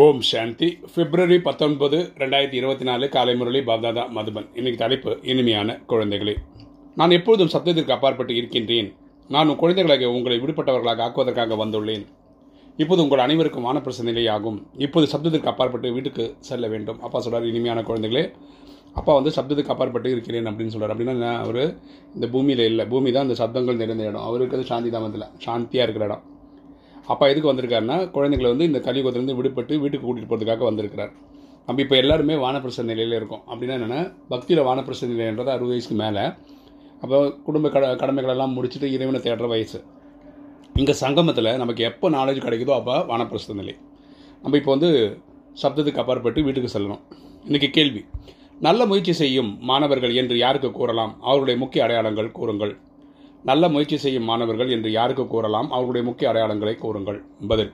ஓம் சாந்தி. பிப்ரவரி பத்தொன்பது ரெண்டாயிரத்தி இருபத்தி நாலு காலை முரளி பாப்தாதா மதுபன். இன்னைக்கு தலைப்பு இனிமையான குழந்தைகளே. நான் எப்பொழுதும் சப்தத்திற்கு அப்பாற்பட்டு இருக்கின்றேன். நான் உன் குழந்தைகளாக உங்களை விடுபட்டவர்களாக ஆக்குவதற்காக வந்துள்ளேன். இப்போது உங்கள் அனைவருக்கும் வானப்பிரச நிலையாகும் இப்போது சப்தத்திற்கு அப்பாற்பட்டு வீட்டுக்கு செல்ல வேண்டும். அப்பா சொல்கிறார் இனிமையான குழந்தைகளே அப்பா வந்து சப்தத்துக்கு அப்பாற்பட்டு இருக்கிறேன் அப்படின்னு சொல்கிறார் அப்படின்னா அவர் இந்த பூமியில் இல்லை. பூமி தான் இந்த சப்தங்கள் நிறைந்த இடம். அவருக்கு சாந்தி தாமத்தில் சாந்தியாக இருக்கிற இடம். அப்பா எதுக்கு வந்திருக்காருன்னா குழந்தைங்களை வந்து இந்த கலியுகத்திலேருந்து விடுபட்டு வீட்டுக்கு கூட்டிகிட்டு போகிறதுக்காக வந்திருக்கிறார். நம்ம இப்போ எல்லாருமே வானப்பிரச நிலையில் இருக்கோம். அப்படின்னா என்னென்னா பக்தியில் வானப்பிரச நிலைன்றது அறுபது வயசுக்கு மேலே. அப்போ குடும்ப கட கடமைகளெல்லாம் முடிச்சுட்டு இறைவனை தேடுற வயசு. இங்கே சங்கமத்தில் நமக்கு எப்போ நாலேஜ் கிடைக்குதோ அப்போ வானப்பிரஸ்த நிலை. நம்ம இப்போ வந்து சப்தத்துக்கு அப்பாற்பட்டு வீட்டுக்கு செல்லணும். இன்றைக்கி கேள்வி. நல்ல முயற்சி செய்யும் மாணவர்கள் என்று யாருக்கு கூறலாம்? அவருடைய முக்கிய அடையாளங்கள் கூறுங்கள். நல்ல முயற்சி செய்யும் மாணவர்கள் என்று யாருக்கு கூறலாம்? அவர்களுடைய முக்கிய அடையாளங்களை கூறுங்கள். பதில்.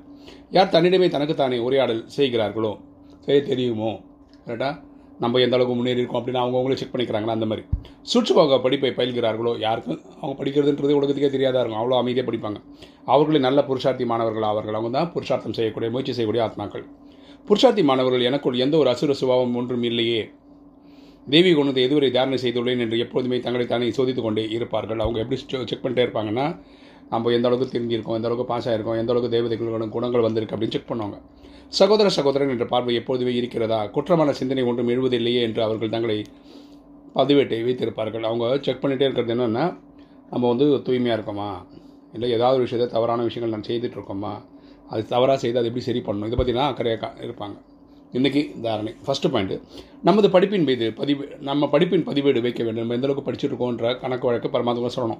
யார் தன்னிடமே தனக்குத்தானே உரையாடல் செய்கிறார்களோ? செய்ய தெரியுமோ? கரெக்டா? நம்ம எந்த அளவுக்கு முன்னேறி இருக்கோம் அப்படின்னு அவங்கவுங்களே செக் பண்ணிக்கிறாங்களா? அந்த மாதிரி. சுற்றுப்பாக படிப்பை பயில்கிறார்களோ? யாருக்கும் அவங்க படிக்கிறதுன்றது உலகத்துக்கே தெரியாதா இருக்கும். அவ்வளோ அமைதியாக படிப்பாங்க. அவர்களே நல்ல புருஷார்த்தி மாணவர்கள் அவர்கள் அவங்க தான் புருஷார்த்தம் செய்யக்கூடிய முயற்சி செய்யக்கூடிய ஆத்மாக்கள். புருஷார்த்தி மாணவர்கள் எனக்குள் எந்த ஒரு அசுர சுபாவம் ஒன்றும் இல்லையே. தேவி குணத்தை எதுவரை தாரணை செய்துள்ளேன் என்று எப்பொழுதுமே தங்களை தானே சோதித்து கொண்டே இருப்பார்கள். அவங்க எப்படி செக் பண்ணிட்டே இருப்பாங்கன்னா நம்ம எந்த அளவுக்கு திரும்பியிருக்கோம் எந்த அளவுக்கு பாஸ் ஆகிருக்கோம் எந்த அளவுக்கு தேவதைகளுடன் குணங்கள் வந்திருக்கு அப்படின்னு செக் பண்ணுவாங்க. சகோதர சகோதரன் என்ற பார்வை எப்பொழுதுமே இருக்கிறதா? குற்றமான சிந்தனை ஒன்றும் எழுவதில்லையே என்று அவர்கள் தங்களை பதிவேட்டை வைத்திருப்பார்கள். அவங்க செக் பண்ணிகிட்டே இருக்கிறது என்னென்னா நம்ம வந்து தூய்மையாக இருக்கோமா? இல்லை ஏதாவது ஒரு விஷயத்தை தவறான விஷயங்கள் நான் செய்துட்ருக்கோமா அது தவறாக செய்து அதை எப்படி சரி பண்ணணும்? இதை பற்றிலாம் அக்கறையாக இருப்பாங்க. இன்றைக்கி தாரணை. ஃபஸ்ட்டு பாயிண்ட்டு நமது படிப்பின் மீது பதிவு நம்ம படிப்பின் பதிவேடு வைக்க வேண்டும். நம்ம எந்தளவுக்கு படிச்சுட்ருக்கோன்ற கணக்கு வழக்கு பரமாத்மா சொல்லணும்.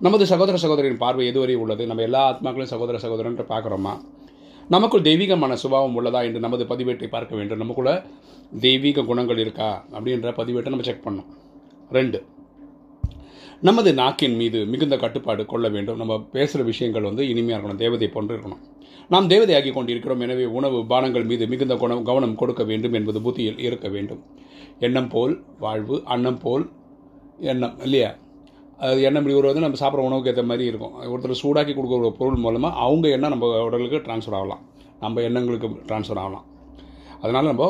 நமது சகோதர சகோதரின் பார்வை எதுவரை உள்ளது? நம்ம எல்லா ஆத்மாக்களையும் சகோதர சகோதரன்ட்டு பார்க்குறோமா? நமக்குள் தெய்வீகமான சுபாவம் உள்ளதா என்று நமது பதிவேட்டை பார்க்க வேண்டும். நமக்குள்ள தெய்வீக குணங்கள் இருக்கா? அப்படின்ற பதிவேட்டை நம்ம செக் பண்ணோம் ரெண்டு நமது நாக்கின் மீது மிகுந்த கட்டுப்பாடு கொள்ள வேண்டும். நம்ம பேசுகிற விஷயங்கள் வந்து இனிமையாக இருக்கணும் தேவதை போன்று இருக்கணும். நாம் தேவதையாகி கொண்டிருக்கிறோம் எனவே உணவு பானங்கள் மீது மிகுந்த குணம் கவனம் கொடுக்க வேண்டும் என்பது புத்தியில் இருக்க வேண்டும். எண்ணம் போல் வாழ்வு அன்னம் போல் எண்ணம் இல்லையா? அது எண்ணம் இப்படி ஒரு வந்து நம்ம சாப்பிட்ற உணவுக்கு ஏற்ற மாதிரி இருக்கும். ஒருத்தர் சூடாக்கி கொடுக்குற ஒரு பொருள் மூலமாக அவங்க எண்ணம் நம்ம உடலுக்கு ட்ரான்ஸ்ஃபர் ஆகலாம். நம்ம எண்ணங்களுக்கு ட்ரான்ஸ்ஃபர் ஆகலாம். அதனால் நம்ம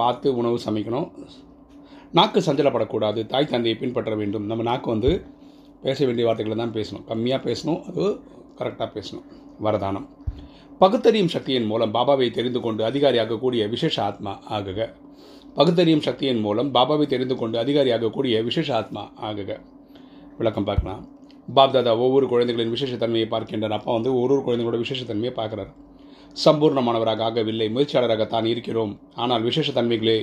பார்த்து உணவு சமைக்கணும். நாக்கு சஞ்சலப்படக்கூடாது. தாய் தந்தையை பின்பற்ற வேண்டும். நம்ம நாக்கு வந்து பேச வேண்டிய வார்த்தைகளை தான் பேசணும். கம்மியாக பேசணும் அது கரெக்டாக பேசணும். வரதானம். பகுத்தறியும் சக்தியின் மூலம் பாபாவை தெரிந்து கொண்டு அதிகாரியாகக்கூடிய விசேஷ ஆத்மா ஆகுக. பகுத்தறியும் சக்தியின் மூலம் பாபாவை தெரிந்து கொண்டு அதிகாரியாகக்கூடிய விசேஷ ஆத்மா ஆகுக. விளக்கம் பார்க்கலாம். பாப்தாதா ஒவ்வொரு குழந்தைகளின் விசேஷத்தன்மையை பார்க்கின்றார். அப்பா வந்து ஒரு ஒரு குழந்தைகளோட விசேஷத்தன்மையை பார்க்குறாரு. சம்பூர்ணமானவராக ஆகவில்லை முயற்சியாளராக தான் இருக்கிறோம். ஆனால் விசேஷ தன்மைகளே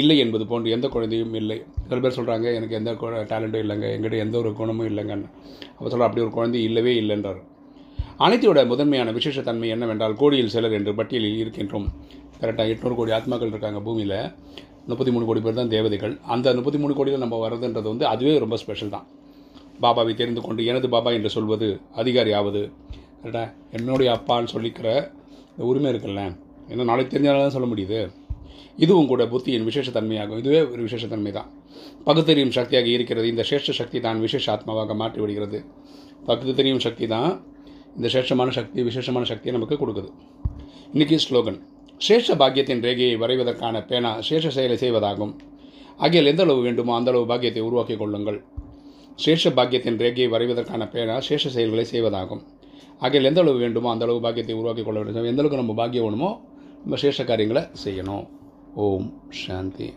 இல்லை என்பது போன்று எந்த குழந்தையும் இல்லை. சில பேர் சொல்கிறாங்க எனக்கு எந்த டேலண்ட்டும் இல்லைங்க. எங்கிட்ட எந்த ஒரு குணமும் இல்லைங்கன்னு. அப்போ சொல்கிற அப்படி ஒரு குழந்தை இல்லவே இல்லைன்றார். அனைத்தையோட முதன்மையான விசேஷ தன்மை என்னவென்றால் கோடியில் சிலர் என்று பட்டியலில் இருக்கின்றோம். கரெக்டாக எட்நூறு கோடி ஆத்மாக்கள் இருக்காங்க பூமியில். முப்பத்தி மூணு கோடி பேர் தான் தேவதைகள். அந்த முப்பத்தி மூணு கோடியில் நம்ம வர்றதுன்றது வந்து அதுவே ரொம்ப ஸ்பெஷல் தான். பாபாவை தெரிந்து கொண்டு எனது பாபா என்று சொல்வது அதிகாரி ஆவது கரெக்டாக என்னுடைய அப்பான்னு சொல்லிக்கிற இந்த உரிமை இருக்குல்ல? ஏன்னா நாளைக்கு தெரிஞ்சாலும் தான் சொல்ல முடியுது. இதுவும் கூட புத்தியின் விசேஷத்தன்மையாகும். இதுவே ஒரு விசேஷத்தன்மை தான் பகுத்தறியும் சக்தியாக இருக்கிறது இந்த சிரேஷ்ட சக்தி தான் விசேஷ ஆத்மாவாக மாற்றி விடுகிறது. பகுத்து தெரியும் சக்தி தான் இந்த சேஷமான சக்தி விசேஷமான சக்தியை நமக்கு கொடுக்குது. இன்றைக்கி ஸ்லோகன். சேஷ பாக்கியத்தின் ரேகையை வரைவதற்கான பேனா சேஷ செயலை செய்வதாகும். ஆகியால் எந்த அளவு வேண்டுமோ அந்த அளவு பாக்கியத்தை உருவாக்கி கொள்ளுங்கள். சேஷ பாக்கியத்தின் ரேகையை வரைவதற்கான பேனா சேஷ செயல்களை செய்வதாகும். ஆகையில் எந்த அளவு வேண்டுமோ அந்த அளவு பாக்கியத்தை உருவாக்கி கொள்ள வேண்டும். எந்த அளவுக்கு நம்ம பாக்கியம் வேணுமோ நம்ம சேஷ காரியங்களை செய்யணும். ஓம் சாந்தி.